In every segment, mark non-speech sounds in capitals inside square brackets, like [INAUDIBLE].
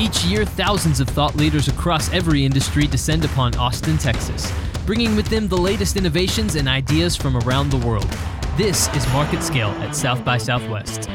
Each year, thousands of thought leaders across every industry descend upon Austin, Texas, bringing with them the latest innovations and ideas from around the world. This is Market Scale at South by Southwest.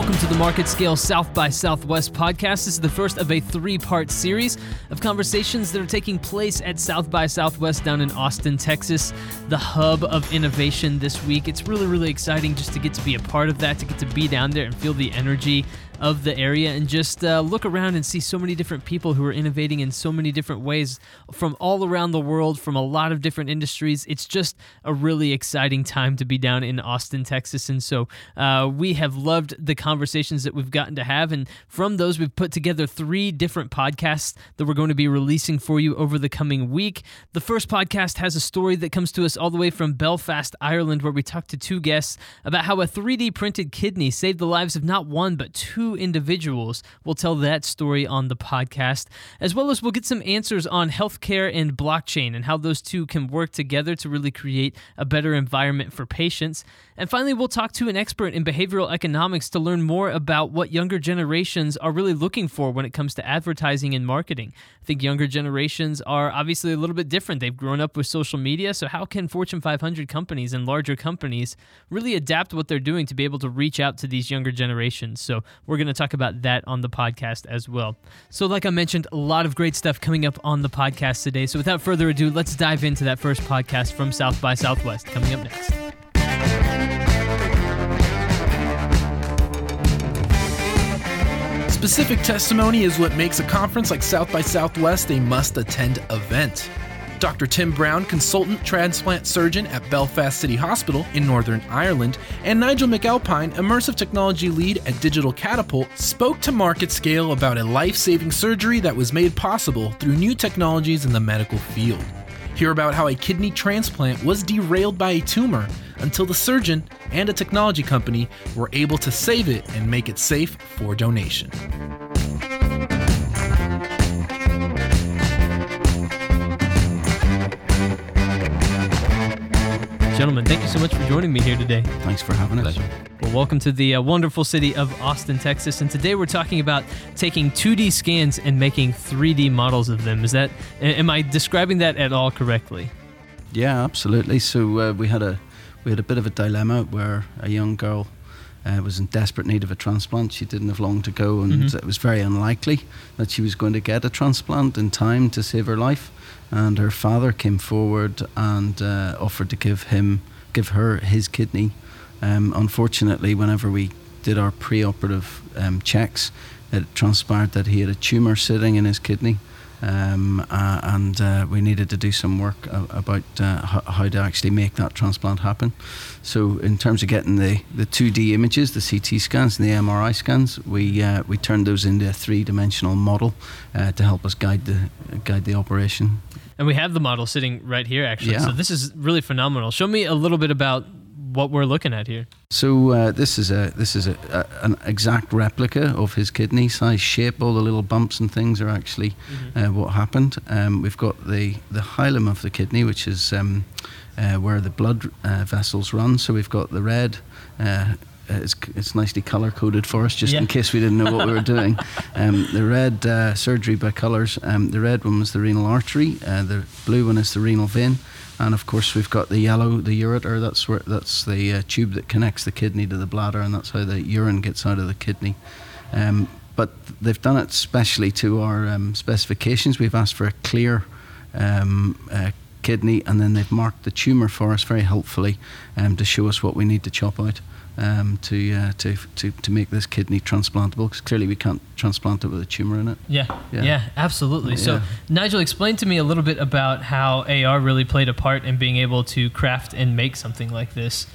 Welcome to the Market Scale South by Southwest podcast. This is the first of a three part series of conversations that are taking place at South by Southwest down in Austin, Texas, the hub of innovation this week. It's really, really exciting just to get to be a part of that, to get to be down there and feel the energy of the area and just uh, look around and see so many different people who are innovating in so many different ways from all around the world, from a lot of different industries. It's just a really exciting time to be down in Austin, Texas. And so uh, we have loved the conversations that we've gotten to have. And from those, we've put together three different podcasts that we're going to be releasing for you over the coming week. The first podcast has a story that comes to us all the way from Belfast, Ireland, where we talked to two guests about how a 3D printed kidney saved the lives of not one, but two individuals. We'll tell that story on the podcast, as well as we'll get some answers on healthcare and blockchain and how those two can work together to really create a better environment for patients. And finally, we'll talk to an expert in behavioral economics to learn more about what younger generations are really looking for when it comes to advertising and marketing. I think younger generations are obviously a little bit different. They've grown up with social media, so how can Fortune 500 companies and larger companies really adapt what they're doing to be able to reach out to these younger generations? So, we're going to talk about that on the podcast as well. So, like I mentioned, a lot of great stuff coming up on the podcast today. So, without further ado, let's dive into that first podcast from South by Southwest coming up next. Specific testimony is what makes a conference like South by Southwest a must attend event. Dr. Tim Brown, consultant transplant surgeon at Belfast City Hospital in Northern Ireland, and Nigel McAlpine, immersive technology lead at Digital Catapult, spoke to Market Scale about a life saving surgery that was made possible through new technologies in the medical field. Hear about how a kidney transplant was derailed by a tumor until the surgeon and a technology company were able to save it and make it safe for donation. Gentlemen, thank you so much for joining me here today. Thanks for having us. Well, welcome to the uh, wonderful city of Austin, Texas. And today we're talking about taking 2D scans and making 3D models of them. Is that, am I describing that at all correctly? Yeah, absolutely. So uh, we had a we had a bit of a dilemma where a young girl uh, was in desperate need of a transplant. She didn't have long to go, and mm-hmm. it was very unlikely that she was going to get a transplant in time to save her life. And her father came forward and uh, offered to give him, give her his kidney. Um, unfortunately, whenever we did our pre-operative um, checks, it transpired that he had a tumor sitting in his kidney um, uh, and uh, we needed to do some work about uh, how to actually make that transplant happen. So, in terms of getting the, the 2D images, the CT scans and the MRI scans, we uh, we turned those into a three dimensional model uh, to help us guide the guide the operation. And we have the model sitting right here, actually. Yeah. So this is really phenomenal. Show me a little bit about what we're looking at here. So uh, this is a this is a, a, an exact replica of his kidney size shape. All the little bumps and things are actually mm-hmm. uh, what happened. Um, we've got the the hilum of the kidney, which is um, uh, where the blood uh, vessels run. So we've got the red. Uh, it's, it's nicely color coded for us, just yeah. in case we didn't know what we were doing. [LAUGHS] Um, the red uh, surgery by colors. Um, the red one was the renal artery. the blue one is the renal vein and of course we've got the yellow, the ureter. That's where that's the uh, tube that connects the kidney to the bladder, and that's how the urine gets out of the kidney. Um, but they've done it specially to our um, specifications. We've asked for a clear um, uh, kidney, and then they've marked the tumor for us very helpfully um, to show us what we need to chop out um, to, uh, to to to make this kidney transplantable. Because clearly we can't transplant it with a tumor in it. Yeah, yeah, yeah absolutely. So. Nigel, explain to me a little bit about how AR really played a part in being able to craft and make something like this.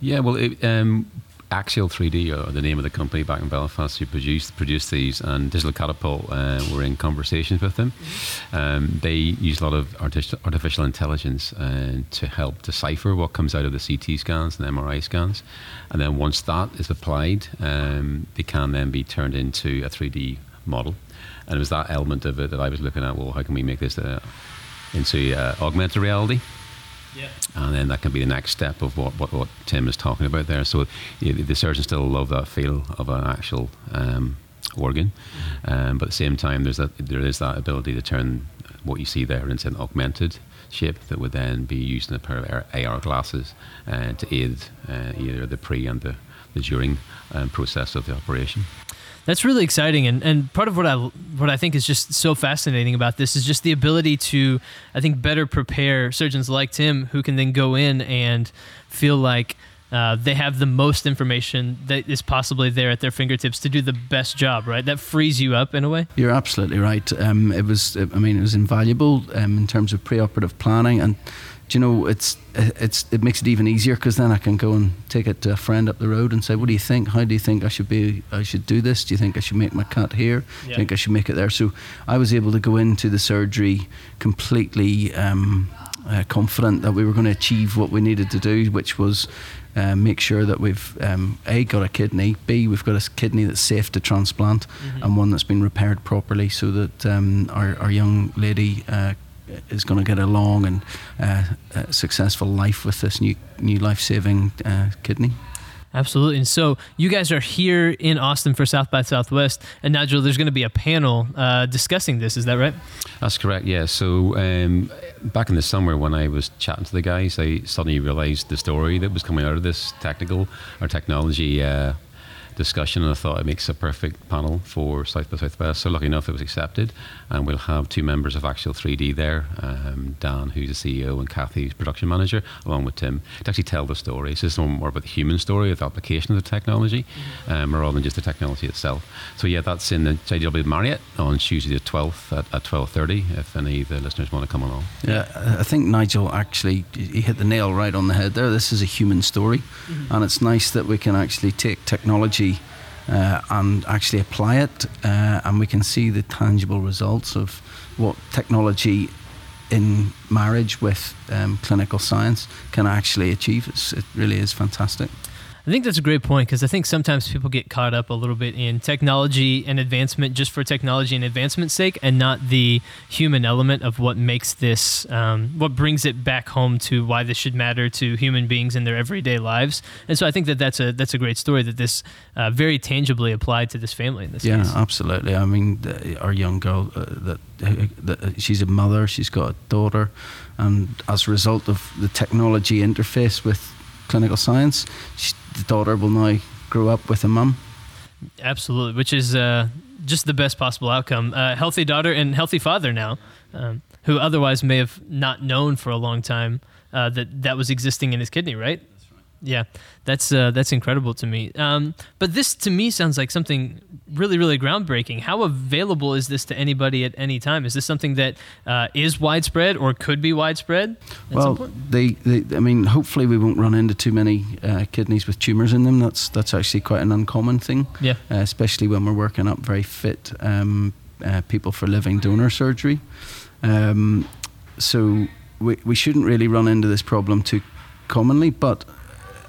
Yeah, well, it, um, Axial 3D, or the name of the company back in Belfast, who produced produced these, and Digital Catapult uh, were in conversations with them. Um, they use a lot of artificial intelligence uh, to help decipher what comes out of the CT scans and MRI scans, and then once that is applied, um, they can then be turned into a 3D model. And it was that element of it that I was looking at. Well, how can we make this uh, into uh, augmented reality? Yeah. And then that can be the next step of what, what, what Tim is talking about there. So you know, the surgeons still love that feel of an actual um, organ, um, but at the same time, there's that there is that ability to turn what you see there into an augmented shape that would then be used in a pair of AR glasses uh, to aid uh, either the pre and the, the during um, process of the operation. That's really exciting, and, and part of what I what I think is just so fascinating about this is just the ability to I think better prepare surgeons like Tim who can then go in and feel like uh, they have the most information that is possibly there at their fingertips to do the best job. Right, that frees you up in a way. You're absolutely right. Um, it was I mean it was invaluable um, in terms of preoperative planning and you know, it's it's it makes it even easier because then I can go and take it to a friend up the road and say, "What do you think? How do you think I should be? I should do this? Do you think I should make my cut here? Do you think I should make it there?" So I was able to go into the surgery completely um, uh, confident that we were going to achieve what we needed to do, which was. Uh, make sure that we've um, a got a kidney, b we've got a kidney that's safe to transplant, mm-hmm. and one that's been repaired properly, so that um, our, our young lady uh, is going to get a long and uh, uh, successful life with this new new life saving uh, kidney. Absolutely. And so you guys are here in Austin for South by Southwest, and Nigel, there's going to be a panel uh, discussing this. Is that right? That's correct. Yeah. So um, back in the summer, when I was chatting to the guys, I suddenly realised the story that was coming out of this technical or technology uh, discussion, and I thought it makes a perfect panel for South by Southwest. So lucky enough, it was accepted, and we'll have two members of Axial 3D there, um, Dan, who's the CEO, and Kathy, who's production manager, along with Tim, to actually tell the story. So this is more about the human story of the application of the technology, um, rather than just the technology itself. So yeah, that's in the JW Marriott on Tuesday the 12th at, at 12:30. If any of the listeners want to come along. Yeah, I think Nigel actually he hit the nail right on the head there. This is a human story, mm-hmm. and it's nice that we can actually take technology uh, and actually apply it, uh, and we can see the tangible results of what technology in marriage with um, clinical science can actually achieve. It's, it really is fantastic. I think that's a great point because I think sometimes people get caught up a little bit in technology and advancement just for technology and advancement's sake, and not the human element of what makes this, um, what brings it back home to why this should matter to human beings in their everyday lives. And so I think that that's a that's a great story that this uh, very tangibly applied to this family in this yeah, case. absolutely. I mean, the, our young girl uh, that, uh, that she's a mother, she's got a daughter, and as a result of the technology interface with clinical science, she, the daughter will now grow up with a mum. Absolutely, which is uh, just the best possible outcome. Uh, healthy daughter and healthy father now, um, who otherwise may have not known for a long time uh, that that was existing in his kidney, right? Yeah, that's uh, that's incredible to me. Um, but this to me sounds like something really, really groundbreaking. How available is this to anybody at any time? Is this something that uh, is widespread or could be widespread? well, they, they, I mean, hopefully we won't run into too many uh, kidneys with tumors in them. That's that's actually quite an uncommon thing. Yeah. Uh, especially when we're working up very fit um, uh, people for living donor surgery. Um, so we we shouldn't really run into this problem too commonly, but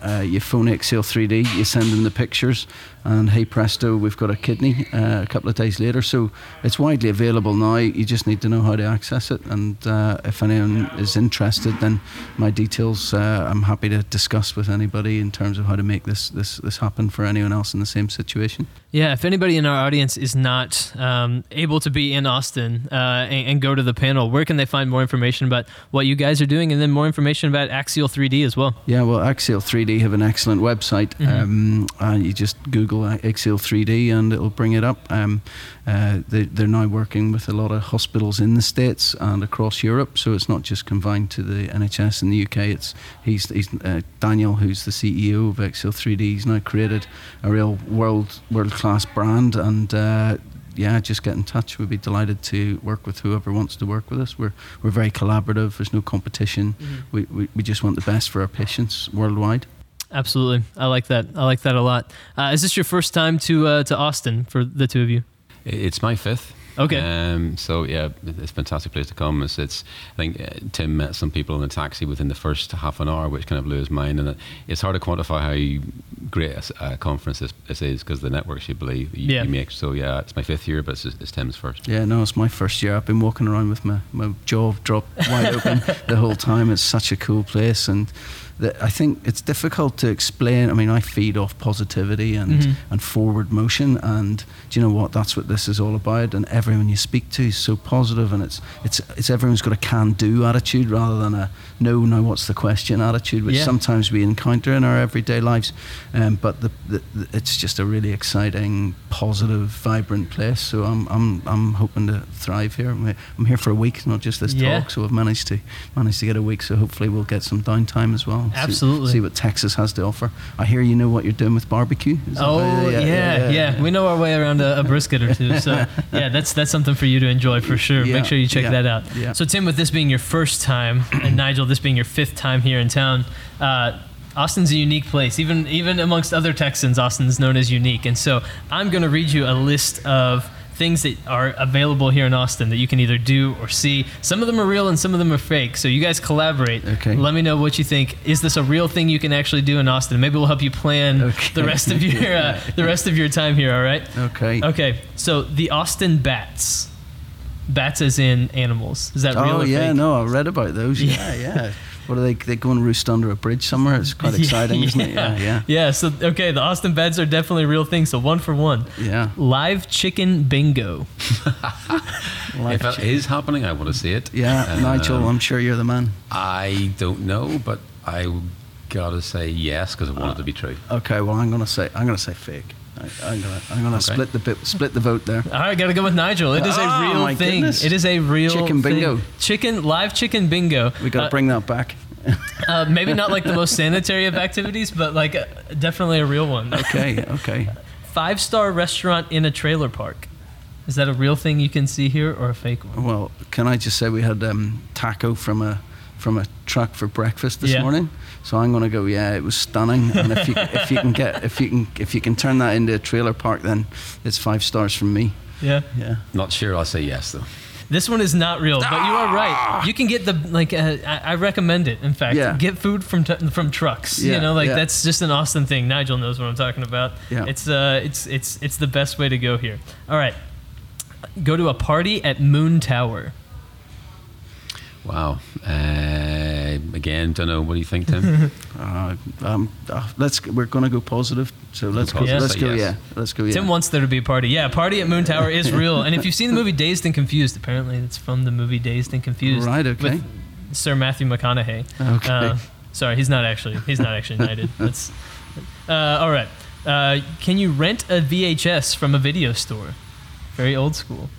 uh, you phone Axial 3D, you send them the pictures, and hey presto, we've got a kidney uh, a couple of days later. So it's widely available now. You just need to know how to access it. And uh, if anyone is interested, then my details uh, I'm happy to discuss with anybody in terms of how to make this this this happen for anyone else in the same situation. Yeah, if anybody in our audience is not um, able to be in Austin uh, and, and, go to the panel, where can they find more information about what you guys are doing, and then more information about Axial 3D as well? Yeah, well, Axial 3D have an excellent website. Mm-hmm. Um, you just Google Google Axial 3D and it'll bring it up. Um, uh, they, are now working with a lot of hospitals in the States and across Europe, so it's not just confined to the NHS in the UK. It's he's, he's uh, Daniel, who's the CEO of Axial 3D. He's now created a real world world class brand and. Uh, yeah, just get in touch. We'd be delighted to work with whoever wants to work with us. We're we're very collaborative. There's no competition. Mm-hmm. We, we we just want the best for our patients worldwide. Absolutely, I like that. I like that a lot. Uh, is this your first time to uh, to Austin for the two of you? It's my fifth. Okay. Um, so yeah, it's a fantastic place to come. It's, it's I think uh, Tim met some people in a taxi within the first half an hour, which kind of blew his mind. And it, it's hard to quantify how great a conference this, this is because the networks you believe you, Yeah. you make. So yeah, it's my fifth year, but it's, it's Tim's first. Yeah, no, it's my first year. I've been walking around with my, my jaw dropped wide open [LAUGHS] the whole time. It's such a cool place, and the, I think it's difficult to explain. I mean, I feed off positivity and, Mhm. and forward motion, and do you know what? That's what this is all about. And everyone you speak to is so positive, and it's it's it's everyone's got a can-do attitude rather than a no, no, what's the question attitude, which Yeah. sometimes we encounter in our everyday lives. Um, but the, the, the, it's just a really exciting, positive, vibrant place. So I'm I'm I'm hoping to thrive here. I'm, I'm here for a week, not just this Yeah. talk. So I've managed to managed to get a week. So hopefully we'll get some downtime as well. See- Absolutely. See, what Texas has to offer. I hear you know what you're doing with barbecue. Is that Oh right? yeah, yeah, We know our way around a, a brisket or two. So [LAUGHS] yeah, that's that's something for you to enjoy for sure. Yeah, Make sure you check yeah, that out. yeah. So Tim, with this being your first time, and [CLEARS THROAT] Nigel, this being your fifth time here in town, uh, Austin's a unique place. Even even amongst other Texans, Austin's known as unique. And so I'm going to read you a list of things that are available here in Austin that you can either do or see. Some of them are real and some of them are fake. So you guys collaborate. Okay. Let me know what you think. Is this a real thing you can actually do in Austin? Maybe we'll help you plan Okay. the rest of your uh, [LAUGHS] the rest of your time here. All right. Okay. Okay. So the Austin bats. Bats as in animals. Is that real Oh or yeah, fake? no, I read about those. [LAUGHS] Yeah. Yeah, yeah. What are they? They go and roost under a bridge somewhere. It's quite [LAUGHS] Yeah, exciting, isn't it? Yeah, yeah, [LAUGHS] Yeah. So okay, the Austin beds are definitely a real thing. So one for one. yeah. Live chicken bingo. Like- [LAUGHS] if it is happening, I want to see it. yeah, Um, Nigel, I'm sure you're the man. I don't know, but I gotta say yes because I want it to be true. Okay, well, I'm gonna say I'm gonna say fake. I, I'm gonna I'm gonna Okay. split the bit, split the vote there. All right, gotta go with Nigel. It is Oh, a real my thing. goodness. It is a real Chicken thing. bingo. Chicken live chicken bingo. We gotta Uh, bring that back. [LAUGHS] uh, maybe not like the most sanitary of activities, but like uh, definitely a real one. Okay, [LAUGHS] okay. Five star restaurant in a trailer park. Is that a real thing you can see here or a fake one? Well, can I just say we had um, taco from a from a truck for breakfast this Yeah. morning. So I'm gonna go. Yeah, it was stunning. And if you if you can get if you can if you can turn that into a trailer park, then it's five stars from me. Yeah. Yeah. Not sure. I'll say yes though. This one is not real, but you are right. You can get the like. Uh, I, I recommend it. In fact, Yeah. get food from t- from trucks. you know, like yeah. that's just an Austin thing. Nigel knows what I'm talking about. Yeah. It's uh, it's it's it's the best way to go here. All right, go to a party at Moon Tower. Wow. Uh, again, don't know. What do you think, Tim? [LAUGHS] Uh, um, uh, let's we're gonna go positive. So let's go. positive. Let's go. yes. Yeah. Let's go. Yeah. Tim wants there to be a party. Yeah, party at Moon Tower is [LAUGHS] real. and if you've seen the movie Dazed and Confused, apparently it's from the movie Dazed and Confused. Right, okay. With Sir Matthew McConaughey. Okay. Uh, sorry, he's not actually. He's not actually knighted. [LAUGHS] That's. Uh, all right. Uh, can you rent a VHS from a video store? Very old school.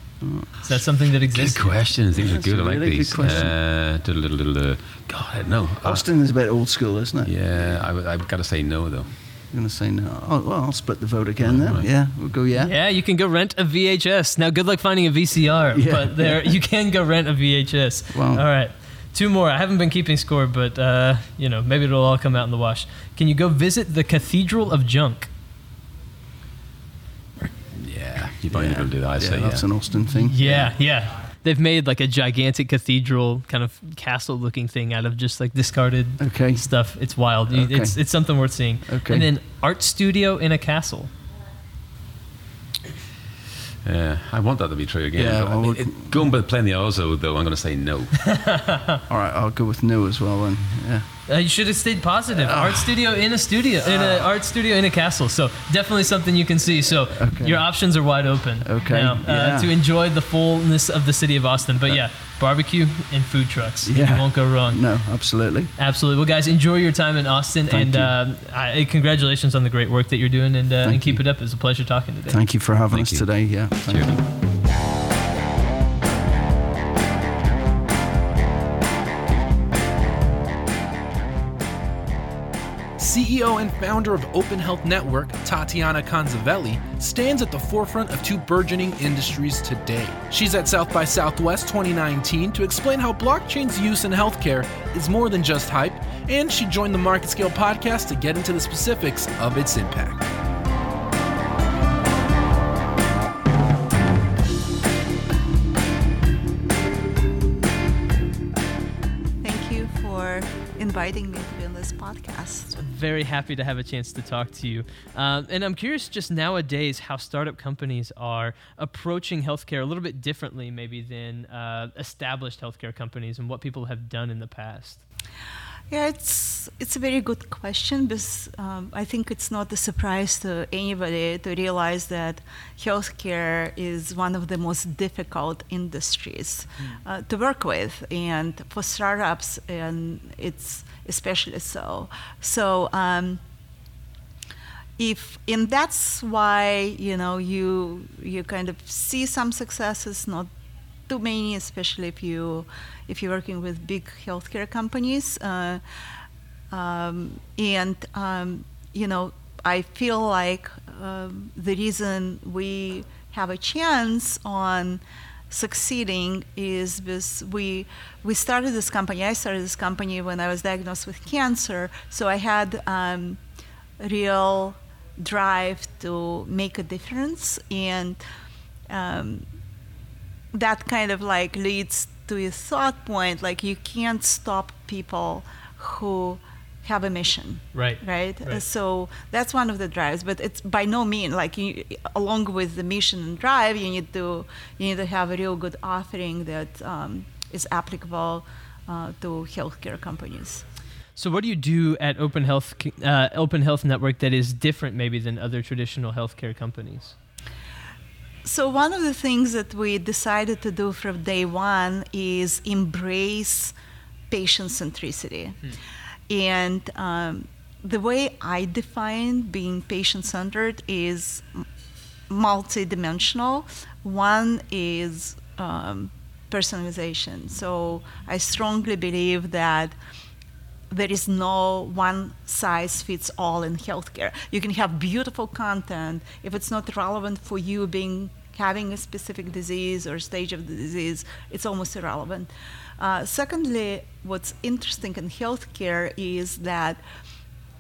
Is that something that exists? good exists? question. These are good. a I like really these. question. Uh, diddle-diddle-diddle. God, no. Uh, Austin is a bit old school, isn't it? yeah, I, would- I've got to say no though. I'm gonna say no. Oh, well, I'll split the vote again then. Right. Yeah, we'll go. Yeah. Yeah, you can go rent a VHS. Now, good luck finding a VCR, Yeah. but there you can go rent a VHS. Wow. All right, two more. I haven't been keeping score, but uh, you know maybe it'll all come out in the wash. Can you go visit the Cathedral of Junk? Yeah, you might Yeah. able to do that. I yeah, say that's yeah. an Austin thing. Yeah, yeah. They've made like a gigantic cathedral kind of castle looking thing out of just like discarded Okay. stuff. It's wild. Okay. It's it's something worth seeing. Okay. And then art studio in a castle. Yeah, I want that to be true again. Yeah, but I mean, we- it, going by playing the Ozo though, I'm going to say no. [LAUGHS] All right, I'll go with no as well. Then. Yeah. Uh, you should have stayed positive. Ah. Art studio in a studio, in an art studio in a castle. So definitely something you can see. So Okay. your options are wide open. Okay, Now, uh, yeah. to enjoy the fullness of the city of Austin. But yeah, barbecue and food trucks. Yeah. You won't go wrong. No, absolutely. Absolutely. Well, guys, enjoy your time in Austin, Thank and uh, I, congratulations on the great work that you're doing, and, uh, and keep you. it up. It's a pleasure talking today. Thank you for having Thank us you. today. Yeah. And founder of Open Health Network, Tatiana Kanzaveli, stands at the forefront of two burgeoning industries today. She's at South by Southwest 2019 to explain how blockchain's use in healthcare is more than just hype, and she joined the Market Scale podcast to get into the specifics of its impact. Thank you for inviting me to be on this podcast. Very happy to have a chance to talk to you. Um, and I'm curious just nowadays how startup companies are approaching healthcare a little bit differently, maybe, than uh, established healthcare companies and what people have done in the past. Yeah, it's it's a very good question because um, I think it's not a surprise to anybody to realize that healthcare is one of the most difficult industries mm. uh, to work with, and for startups, and it's especially so. So. Um, if and that's why you know you you kind of see some successes not too many, especially if you if you're working with big healthcare companies. Uh, um, and um, you know, I feel like um, the reason we have a chance on succeeding is because we we started this company. I started this company when I was diagnosed with cancer, so I had um, real drive to make a difference and um, that kind of like leads to a thought point like you can't stop people who have a mission right. right, right. so that's one of the drives but it's by no means like you, along with the mission and drive you need to you need to have a real good offering that um, is applicable uh, to healthcare companies. So what do you do at open health uh, open health network that is different maybe than other traditional healthcare companies so one of the things that we decided to do from day one is embrace patient centricity, hmm. and um, the way I define being patient centered is multidimensional. One is um, personalization. So I strongly believe that there is no one size fits all in healthcare. You can have beautiful content if it's not relevant for you being having a specific disease or stage of the disease, it's almost irrelevant. Uh, secondly, what's interesting in healthcare is that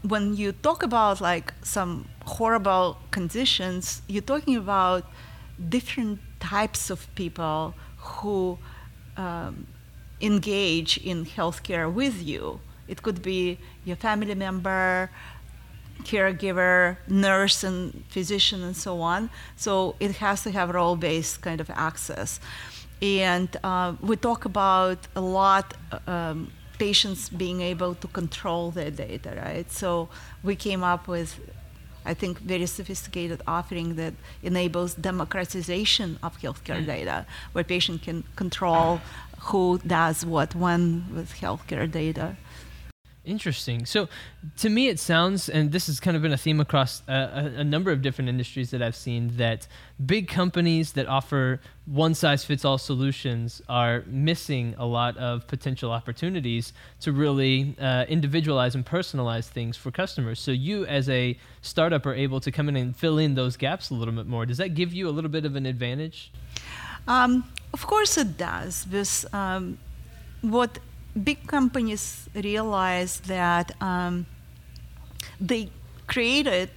when you talk about like some horrible conditions, you're talking about different types of people who um, engage in healthcare with you. It could be your family member, caregiver, nurse, and physician, and so on. So it has to have role based kind of access. And uh, we talk about a lot. Um, patients being able to control their data, right? So we came up with, I think, very sophisticated offering that enables democratization of healthcare mm. data, where patient can control who does what when with healthcare data. Interesting. So, to me, it sounds, and this has kind of been a theme across a, a, number of different industries that I've seen, that big companies that offer one size fits all solutions are missing a lot of potential opportunities to really uh, individualize and personalize things for customers. So, you as a startup are able to come in and fill in those gaps a little bit more. Does that give you a little bit of an advantage? Um, of course, it does. Because um, what big companies realize that um, they created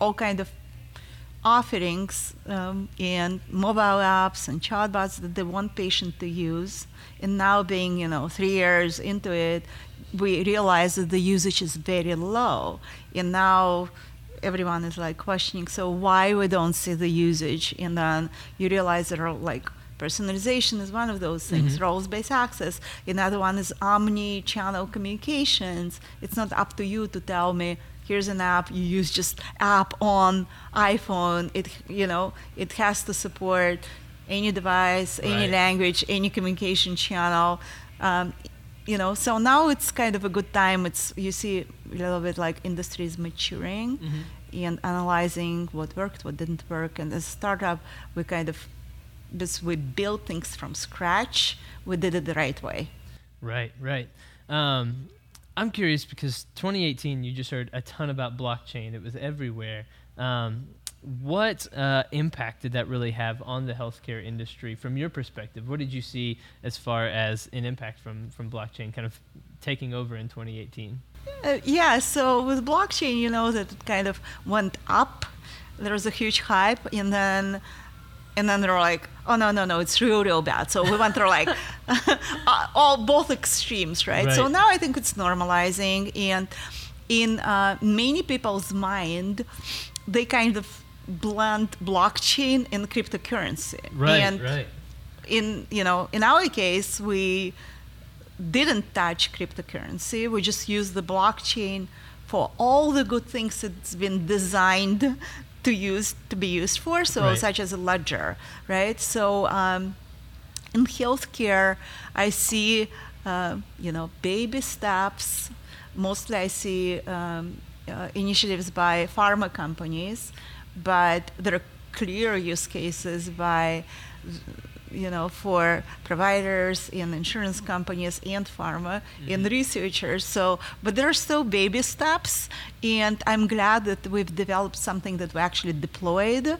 all kind of offerings um, and mobile apps and chatbots that they want patients to use. And now, being you know three years into it, we realize that the usage is very low. And now everyone is like questioning, so why we don't see the usage? And then you realize there are like Personalization is one of those things, mm-hmm. roles based access. Another one is omni channel communications. It's not up to you to tell me, here's an app, you use just app on iPhone. It, you know, it has to support any device, right. any language, any communication channel. Um, you know, so now it's kind of a good time. It's you see a little bit like industry is maturing mm-hmm. and analyzing what worked, what didn't work. And as a startup, we kind of because we built things from scratch, we did it the right way. Right, right. Um, I'm curious because 2018, you just heard a ton about blockchain. It was everywhere. Um, what uh, impact did that really have on the healthcare industry from your perspective? What did you see as far as an impact from, from blockchain kind of taking over in 2018? Uh, yeah, so with blockchain, you know that it kind of went up. There was a huge hype, and then and then they're like, oh no no no, it's real real bad. So we went through like [LAUGHS] uh, all both extremes, right? So now I think it's normalizing, and in uh, many people's mind, they kind of blend blockchain and cryptocurrency. Right, and right. in you know in our case we didn't touch cryptocurrency we just used the blockchain for all the good things it's been designed to use to be used for so Right. such as a ledger right so um, in healthcare i see uh, you know baby steps mostly i see um, uh, initiatives by pharma companies but there are clear use cases by you know, for providers and insurance companies and pharma and mm-hmm. researchers. So, but there are still baby steps, and I'm glad that we've developed something that we actually deployed,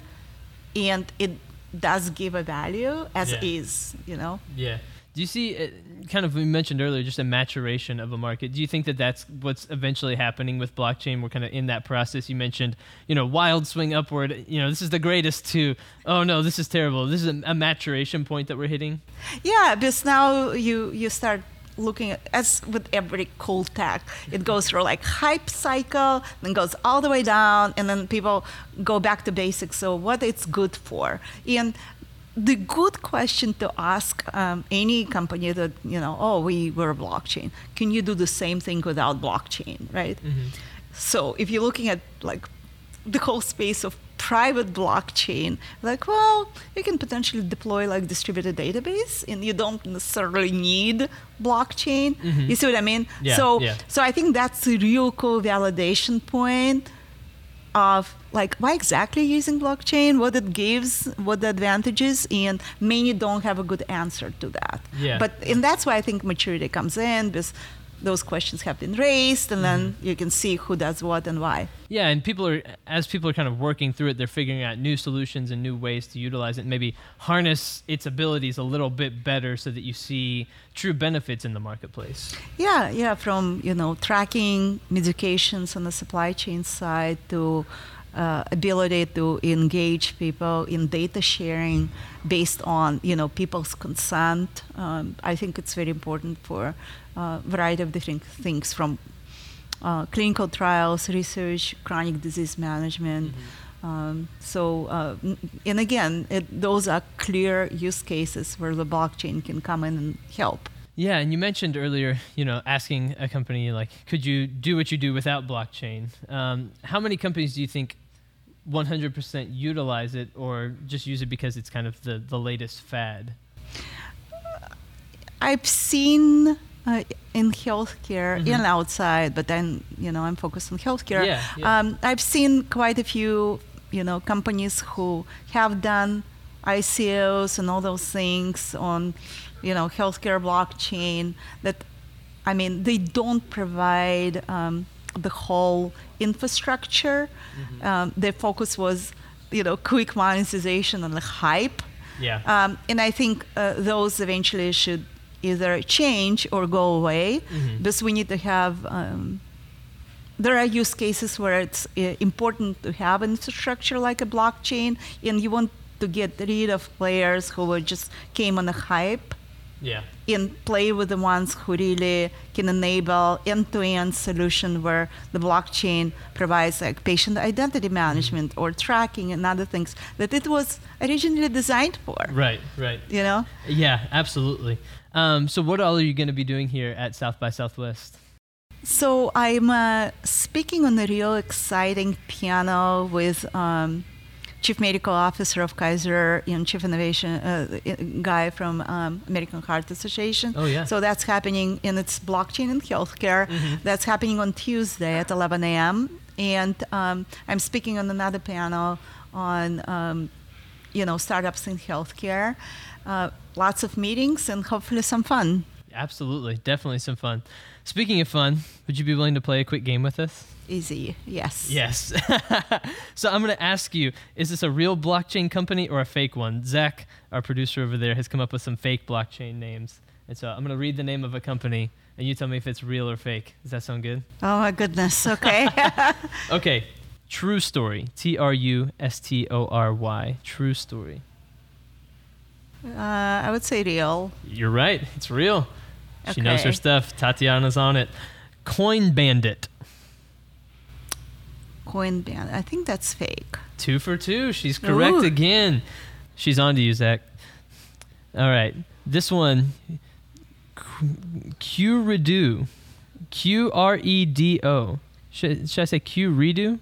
and it does give a value as Yeah. is, you know. Yeah. Do you see, uh, kind of, we mentioned earlier, just a maturation of a market. Do you think that that's what's eventually happening with blockchain? We're kind of in that process. You mentioned, you know, wild swing upward. You know, this is the greatest to, oh no, this is terrible. This is a, a maturation point that we're hitting. Yeah, because now you you start looking at as with every cool tech, it [LAUGHS] goes through like hype cycle, then goes all the way down, and then people go back to basics. So what it's good for, and the good question to ask um, any company that you know, oh, we were a blockchain. Can you do the same thing without blockchain, right? So if you're looking at like the whole space of private blockchain, like, well, you can potentially deploy like distributed database and you don't necessarily need blockchain. You see what I mean? Yeah, so yeah. so I think that's a real cool validation point of like why exactly using blockchain, what it gives, what the advantages, and many don't have a good answer to that. Yeah. But and that's why I think maturity comes in because those questions have been raised, and then Mm-hmm. you can see who does what and why. Yeah, and people are as people are kind of working through it, they're figuring out new solutions and new ways to utilize it, and maybe harness its abilities a little bit better, so that you see true benefits in the marketplace. Yeah, yeah, from you know tracking medications on the supply chain side to uh, ability to engage people in data sharing based on you know people's consent. Um, I think it's very important for a variety of different things from uh, clinical trials, research, chronic disease management. Um, so, uh, and again, it, those are clear use cases where the blockchain can come in and help. Yeah, and you mentioned earlier, you know, asking a company like, could you do what you do without blockchain? Um, how many companies do you think 100% utilize it, or just use it because it's kind of the the latest fad? I've seen uh, in healthcare Mhm. and outside, but then you know I'm focused on healthcare. Yeah, yeah. Um, I've seen quite a few you know companies who have done ICOs and all those things on you know healthcare blockchain. That I mean they don't provide um, the whole infrastructure. Mm-hmm. Um, their focus was you know quick monetization and the hype. Yeah. Um, and I think uh, those eventually should either change or go away Mhm. because we need to have. Um, there are use cases where it's uh, important to have infrastructure like a blockchain, and you want to get rid of players who were just came on a hype yeah. and play with the ones who really can enable end-to-end solution where the blockchain provides like patient identity management or tracking and other things that it was originally designed for Right. Right. you know Yeah. Absolutely. Um, so, what all are you going to be doing here at South by Southwest? So I'm uh, speaking on a real exciting piano with um, Chief Medical Officer of Kaiser and Chief Innovation uh, guy from um, American Heart Association. Oh, yeah. So that's happening, and it's blockchain in healthcare. That's happening on Tuesday at 11 a.m. And um, I'm speaking on another panel on, um, you know, startups in healthcare. Uh, lots of meetings and hopefully some fun. Absolutely. Definitely some fun. Speaking of fun, would you be willing to play a quick game with us? Easy, yes. Yes. [LAUGHS] so I'm going to ask you is this a real blockchain company or a fake one? Zach, our producer over there, has come up with some fake blockchain names. And so I'm going to read the name of a company and you tell me if it's real or fake. Does that sound good? Oh my goodness. Okay. [LAUGHS] Okay. True Story. T R U S T O R Y. True Story. Uh, I would say real. You're right. It's real. She knows her stuff. Tatiana's on it. Coin Bandit. Coin band. I think that's fake. Two for two. She's correct Ooh. again. She's on to you, Zach. All right. This one. Q Redo. Q R E D O. Should, should I say Q Redo?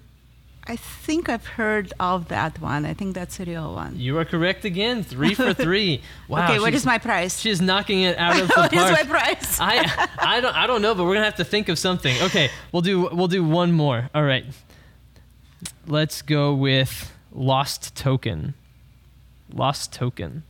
I think I've heard of that one. I think that's a real one. You are correct again. Three for [LAUGHS] three. Wow. okay, what is my price? She's knocking it out of [LAUGHS] the what is park. my price? I I don't I don't know, but we're gonna have to think of something. Okay, we'll do we'll do one more. All right. Let's go with Lost Token. Lost Token.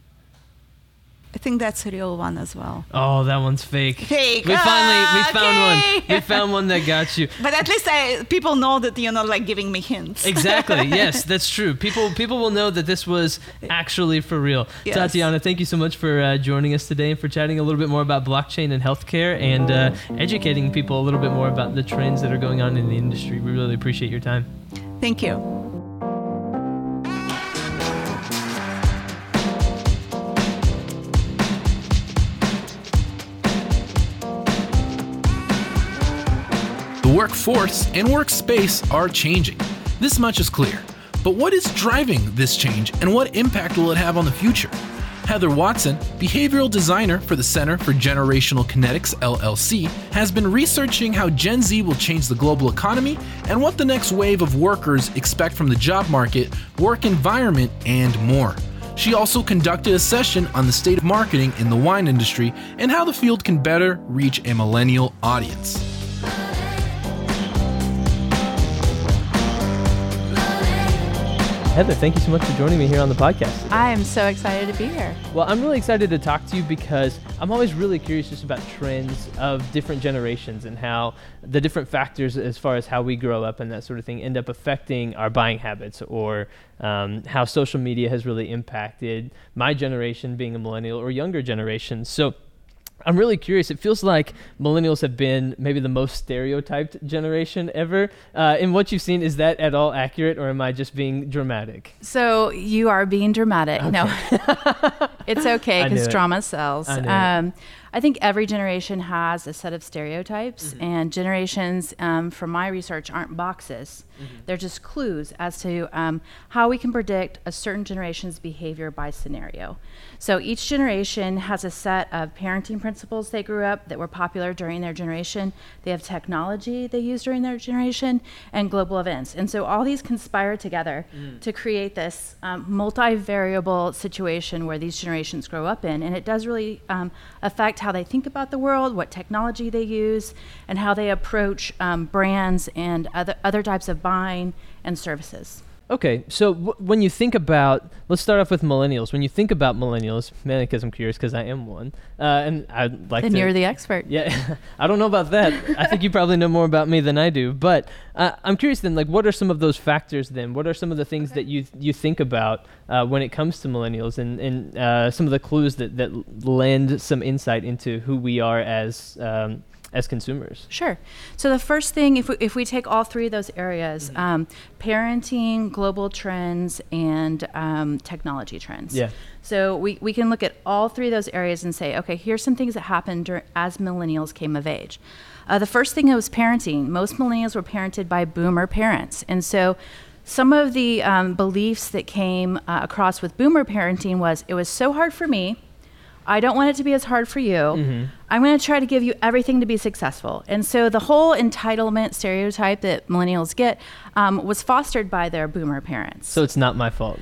I think that's a real one as well. Oh, that one's fake. Fake. We finally we Ah, found okay. one. We found one that got you. [LAUGHS] But at least I, people know that you're not like giving me hints. Exactly. [LAUGHS] Yes, that's true. People people will know that this was actually for real. Yes. Tatiana, thank you so much for uh, joining us today and for chatting a little bit more about blockchain and healthcare and uh, educating people a little bit more about the trends that are going on in the industry. We really appreciate your time. Thank you. Workforce and workspace are changing. This much is clear. But what is driving this change and what impact will it have on the future? Heather Watson, behavioral designer for the Center for Generational Kinetics LLC, has been researching how Gen Z will change the global economy and what the next wave of workers expect from the job market, work environment, and more. She also conducted a session on the state of marketing in the wine industry and how the field can better reach a millennial audience. Heather, thank you so much for joining me here on the podcast. today. I am so excited to be here. Well, I'm really excited to talk to you because I'm always really curious just about trends of different generations and how the different factors, as far as how we grow up and that sort of thing, end up affecting our buying habits or um, how social media has really impacted my generation, being a millennial or younger generation. So, I'm really curious. It feels like millennials have been maybe the most stereotyped generation ever. Uh, in what you've seen, is that at all accurate, or am I just being dramatic? So you are being dramatic. No, [LAUGHS] it's okay because drama sells. I knew it. Um, I think every generation has a set of stereotypes, Mm-hmm. and generations, um, from my research, aren't boxes. Mm-hmm. They're just clues as to um, how we can predict a certain generation's behavior by scenario. So each generation has a set of parenting principles they grew up that were popular during their generation. They have technology they used during their generation and global events. And so all these conspire together to create this um, multivariable situation where these generations grow up in. And it does really um, affect how they think about the world, what technology they use, and how they approach um, brands and other, other types of buying and services. Okay, so w- when you think about, let's start off with millennials. When you think about millennials, mainly because I'm curious, because I am one, uh, and I'd like Then to. you're the expert. yeah, [LAUGHS] I don't know about that. [LAUGHS] I think you probably know more about me than I do. But uh, I'm curious then, like, what are some of those factors then? What are some of the things that you you think about uh, when it comes to millennials, and and uh, some of the clues that that lend some insight into who we are as um, as consumers? Sure. So the first thing, if we, if we take all three of those areas, Mm-hmm. um, parenting, global trends, and um, technology trends. Yeah. So we, we can look at all three of those areas and say, okay, here's some things that happened dur- as millennials came of age. Uh, the first thing was parenting. Most millennials were parented by boomer parents. And so some of the um, beliefs that came uh, across with boomer parenting was it was so hard for me. I don't want it to be as hard for you. Mm-hmm. I'm going to try to give you everything to be successful. And so the whole entitlement stereotype that millennials get um, was fostered by their boomer parents. So it's not my fault.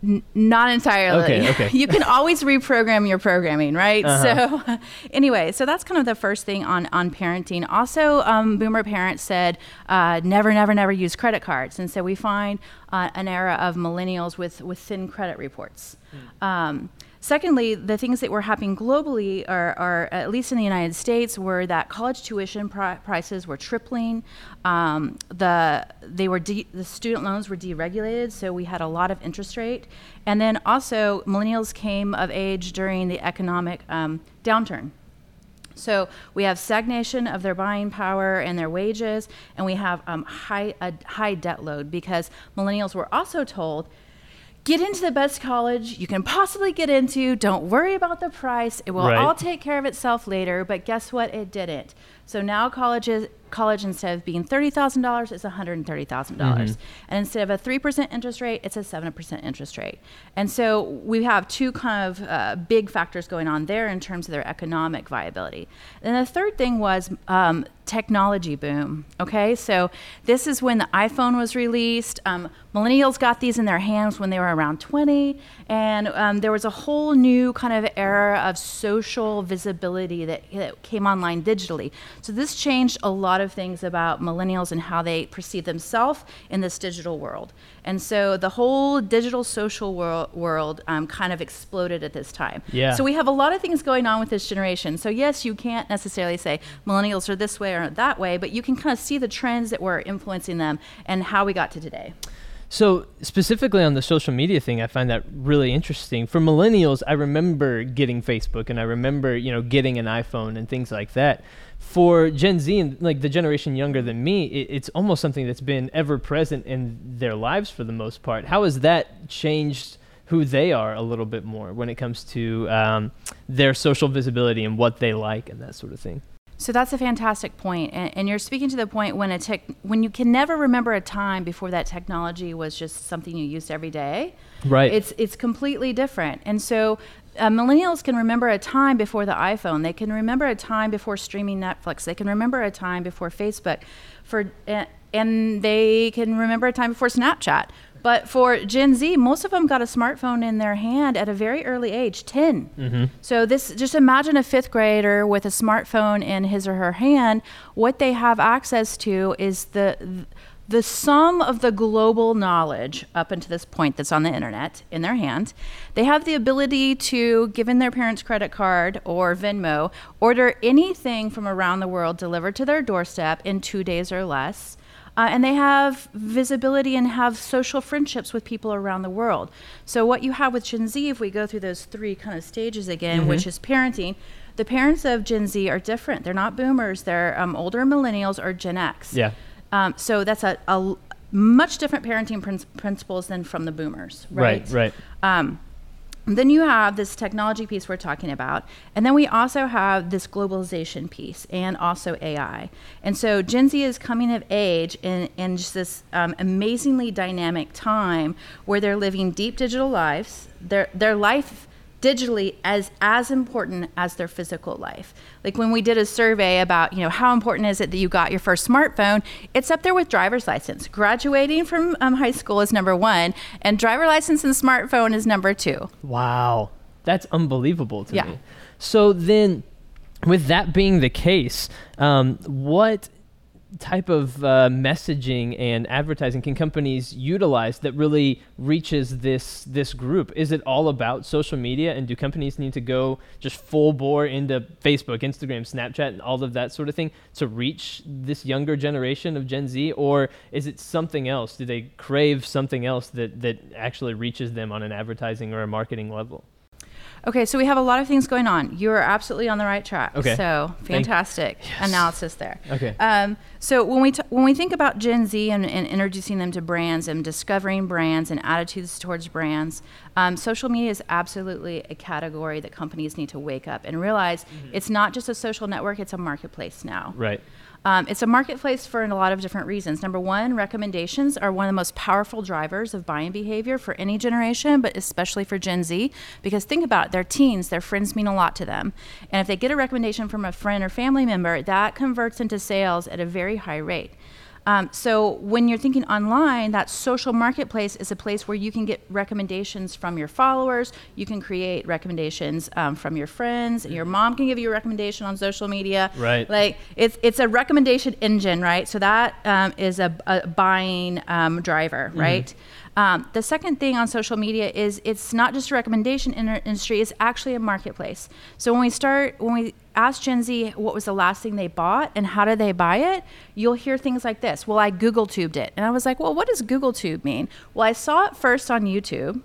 N- not entirely. Okay, okay. [LAUGHS] you can always reprogram your programming, right? Uh-huh. So, [LAUGHS] anyway, so that's kind of the first thing on on parenting. Also, um, boomer parents said uh, never, never, never use credit cards, and so we find uh, an era of millennials with with thin credit reports. Um, Secondly, the things that were happening globally, or at least in the United States, were that college tuition pri- prices were tripling. Um, the they were de- the student loans were deregulated, so we had a lot of interest rate. And then also, millennials came of age during the economic um, downturn. So we have stagnation of their buying power and their wages, and we have um, high a high debt load because millennials were also told, get into the best college you can possibly get into. Don't worry about the price. It will Right. all take care of itself later. But guess what? It didn't. So now colleges, college instead of being thirty thousand dollars, it's one hundred and thirty dollars, and instead of a three percent interest rate, it's a seven percent interest rate. And so we have two kind of uh, big factors going on there in terms of their economic viability. And the third thing was um, technology boom. Okay, so this is when the iPhone was released. Um, millennials got these in their hands when they were around 20, and um, there was a whole new kind of era of social visibility that, that came online digitally. So this changed a lot of things about millennials and how they perceive themselves in this digital world. And so the whole digital social world, world um, kind of exploded at this time. Yeah. So we have a lot of things going on with this generation. So yes, you can't necessarily say millennials are this way or that way, but you can kind of see the trends that were influencing them and how we got to today. So specifically on the social media thing, I find that really interesting. For millennials, I remember getting Facebook and I remember, you know, getting an iPhone and things like that. For Gen Z and like the generation younger than me, it, it's almost something that's been ever present in their lives for the most part. How has that changed who they are a little bit more when it comes to um, their social visibility and what they like and that sort of thing? So that's a fantastic point, and, and you're speaking to the point when a tech, when you can never remember a time before that technology was just something you used every day. Right. It's it's completely different, and so uh, millennials can remember a time before the iPhone. They can remember a time before streaming Netflix. They can remember a time before Facebook, for uh, and they can remember a time before Snapchat. But for Gen Z, most of them got a smartphone in their hand at a very early age, 10. Mm-hmm. So this just imagine a 5th grader with a smartphone in his or her hand, what they have access to is the the sum of the global knowledge up until this point that's on the internet in their hand. They have the ability to, given their parents' credit card or Venmo, order anything from around the world delivered to their doorstep in two days or less. Uh, and they have visibility and have social friendships with people around the world. So, what you have with Gen Z, if we go through those three kind of stages again, which is parenting, the parents of Gen Z are different. They're not boomers, they're um, older millennials or Gen X. Yeah. Um, so that's a much different parenting prin- principles than from the boomers, right? Right. Right. Um, then you have this technology piece we're talking about, and then we also have this globalization piece and also AI. And so Gen Z is coming of age in, in just this um, amazingly dynamic time where they're living deep digital lives. Their their life digitally as as important as their physical life. Like when we did a survey about, you know, how important is it that you got your first smartphone? It's up there with driver's license. Graduating from um, high school is number one, and driver license and smartphone is number two. Wow, that's unbelievable to Yeah. me. So then, with that being the case, um, what type of uh, messaging and advertising can companies utilize that really reaches this this group? Is it all about social media, and do companies need to go just full bore into Facebook, Instagram, Snapchat, and all of that sort of thing to reach this younger generation of Gen Z, or is it something else? Do they crave something else that that actually reaches them on an advertising or a marketing level? Okay, so we have a lot of things going on. You are absolutely on the right track. Okay. So fantastic analysis there. Okay. Um, so when we t- when we think about Gen Z and, and introducing them to brands and discovering brands and attitudes towards brands, um, social media is absolutely a category that companies need to wake up and realize it's not just a social network; it's a marketplace now. Right. Um, it's a marketplace for a lot of different reasons. Number one, recommendations are one of the most powerful drivers of buying behavior for any generation, but especially for Gen Z. Because think about it, they're teens, their friends mean a lot to them. And if they get a recommendation from a friend or family member, that converts into sales at a very high rate. Um, so when you're thinking online, that social marketplace is a place where you can get recommendations from your followers. You can create recommendations um, from your friends. Your mom can give you a recommendation on social media. Right. Like it's it's a recommendation engine, right? So that um, is a, a buying um, driver, right? Um, the second thing on social media is it's not just a recommendation in- industry; it's actually a marketplace. So when we start, when we ask Gen Z what was the last thing they bought and how did they buy it, you'll hear things like this. Well, I Google tubed it, and I was like, well, what does Google tube mean? Well, I saw it first on YouTube.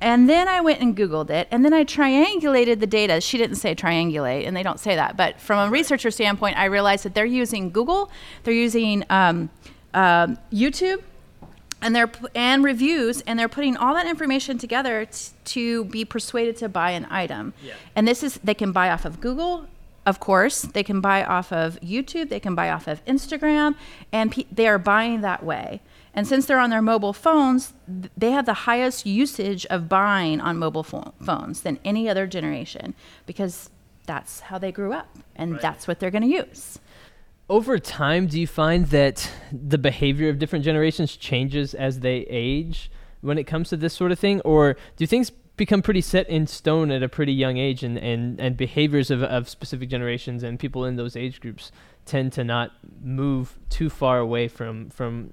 And then I went and Googled it, and then I triangulated the data. She didn't say triangulate, and they don't say that. But from a researcher standpoint, I realized that they're using Google, they're using um, um, YouTube, and they're and reviews and they're putting all that information together t- to be persuaded to buy an item. Yeah. and this is they can buy off of google of course. They can buy off of youtube. They can buy off of instagram. And pe- they are buying that way. And since they're on their mobile phones th- they have the highest usage of buying on mobile pho- phones than any other generation because that's how they grew up and that's what they're going to use Over time, do you find that the behavior of different generations changes as they age when it comes to this sort of thing? Or do things become pretty set in stone at a pretty young age and, and, and behaviors of, of specific generations and people in those age groups tend to not move too far away from, from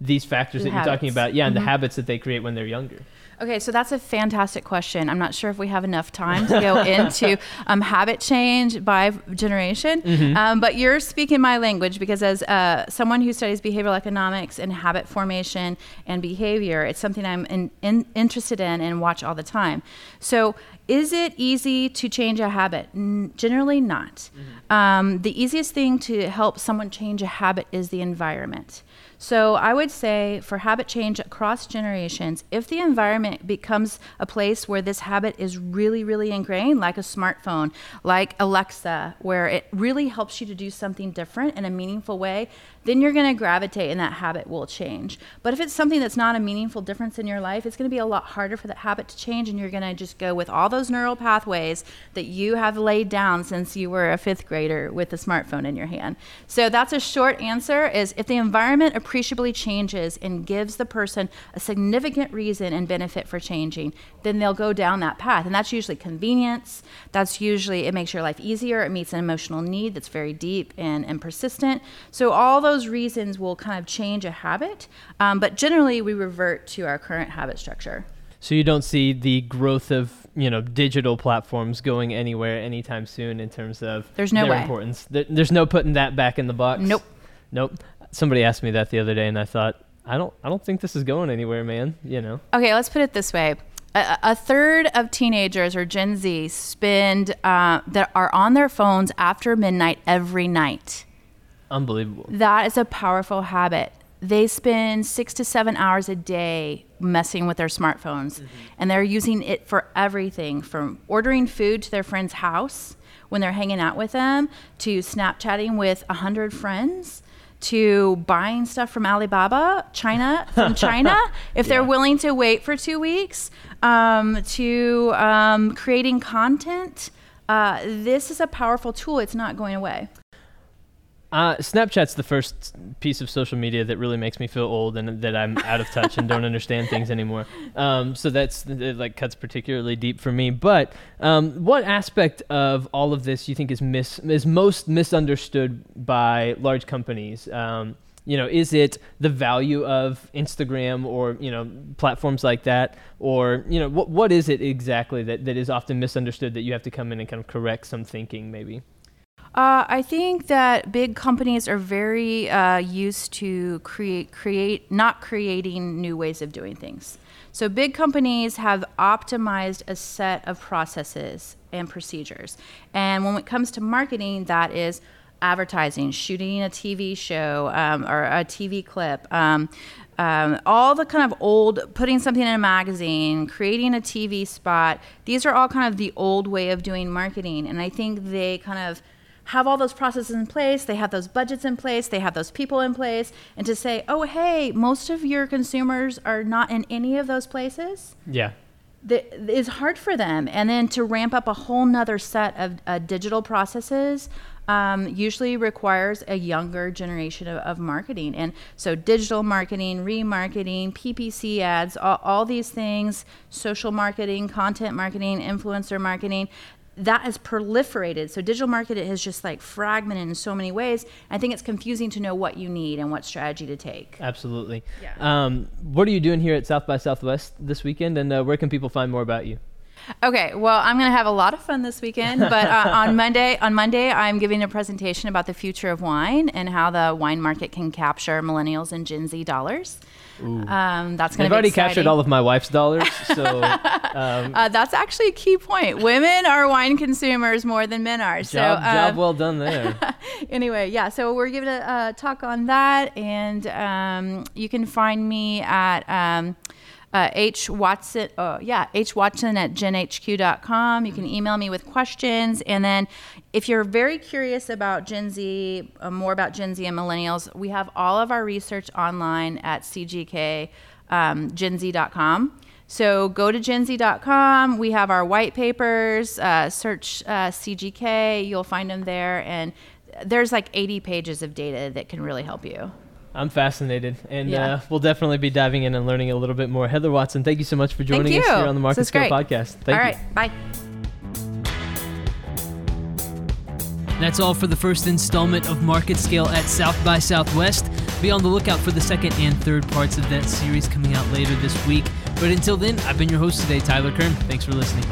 these factors The that you're talking about? Yeah, and Mhm. the habits that they create when they're younger. Okay, so that's a fantastic question. I'm not sure if we have enough time to go [LAUGHS] into um, habit change by generation, um, but you're speaking my language because, as uh, someone who studies behavioral economics and habit formation and behavior, it's something I'm in, in, interested in and watch all the time. So, is it easy to change a habit? N- generally, not. Um, the easiest thing to help someone change a habit is the environment. So I would say for habit change across generations, if the environment becomes a place where this habit is really, really ingrained, like a smartphone, like Alexa, where it really helps you to do something different in a meaningful way, then you're going to gravitate and that habit will change. But if it's something that's not a meaningful difference in your life, it's going to be a lot harder for that habit to change and you're going to just go with all those neural pathways that you have laid down since you were a 5th grader with a smartphone in your hand. So that's a short answer is if the environment appreciably changes and gives the person a significant reason and benefit for changing, then they'll go down that path. And that's usually convenience. That's usually it makes your life easier. It meets an emotional need that's very deep and, and persistent. So all those reasons will kind of change a habit. Um, but generally we revert to our current habit structure. So you don't see the growth of you know digital platforms going anywhere anytime soon in terms of There's no their way. importance. There's no putting that back in the box. Nope. Nope. Somebody asked me that the other day, and I thought, I don't, I don't think this is going anywhere, man. You know. Okay, let's put it this way. A, a third of teenagers or Gen Z spend uh, that are on their phones after midnight every night. Unbelievable. That is a powerful habit. They spend six to seven hours a day messing with their smartphones, and they're using it for everything from ordering food to their friend's house when they're hanging out with them, to Snapchatting with a hundred friends, to buying stuff from Alibaba, China from [LAUGHS] China, if they're willing to wait for two weeks, um, to um, creating content. Uh, this is a powerful tool. It's not going away. Uh, Snapchat's the first piece of social media that really makes me feel old and that I'm out of touch and don't [LAUGHS] understand things anymore. Um, so that's it, like cuts particularly deep for me. But um, what aspect of all of this you think is mis- is most misunderstood by large companies? Um, you know, is it the value of Instagram or you know platforms like that, or you know what what is it exactly that, that is often misunderstood that you have to come in and kind of correct some thinking maybe? Uh, I think that big companies are very uh, used to create create not creating new ways of doing things. So big companies have optimized a set of processes and procedures, and when it comes to marketing, that is advertising, shooting a TV show um, or a TV clip. Um, um, all the kind of old putting something in a magazine creating a tv spot these are all kind of the old way of doing marketing and i think they kind of have all those processes in place, they have those budgets in place, they have those people in place, and to say, oh, hey, most of your consumers are not in any of those places, Yeah. that is hard for them. And then to ramp up a whole nother set of uh, digital processes um, usually requires a younger generation of, of marketing. And so digital marketing, remarketing, PPC ads, all, all these things, social marketing, content marketing, influencer marketing, that has proliferated. So digital marketing has just like fragmented in so many ways. I think it's confusing to know what you need and what strategy to take. Absolutely. Yeah. Um, what are you doing here at South by Southwest this weekend, and uh, where can people find more about you? Okay, well, I'm going to have a lot of fun this weekend, but uh, [LAUGHS] on Monday, on Monday, I'm giving a presentation about the future of wine and how the wine market can capture millennials and Gen Z dollars. Um, that's going to be already exciting. captured all of my wife's dollars, [LAUGHS] so um, Uh, that's actually a key point. Women are wine consumers more than men are. So, job, job um, well done there. [LAUGHS] anyway, yeah, so we're giving a, a talk on that, and um, you can find me at um, uh, H Watson, uh, yeah, H Watson at genhq.com. You can email me with questions, and then if you're very curious about Gen Z, uh, more about Gen Z and millennials, we have all of our research online at CGK um, genz.com. So go to genz.com. We have our white papers. Uh, search uh, CGK. You'll find them there, and there's like 80 pages of data that can really help you. I'm fascinated, and Yeah. uh, we'll definitely be diving in and learning a little bit more. Heather Watson, thank you so much for joining us here on the Market This is Scale podcast. Thank all you. right, bye. That's all for the first installment of Market Scale at South by Southwest. Be on the lookout for the second and third parts of that series coming out later this week. But until then, I've been your host today, Tyler Kern. Thanks for listening.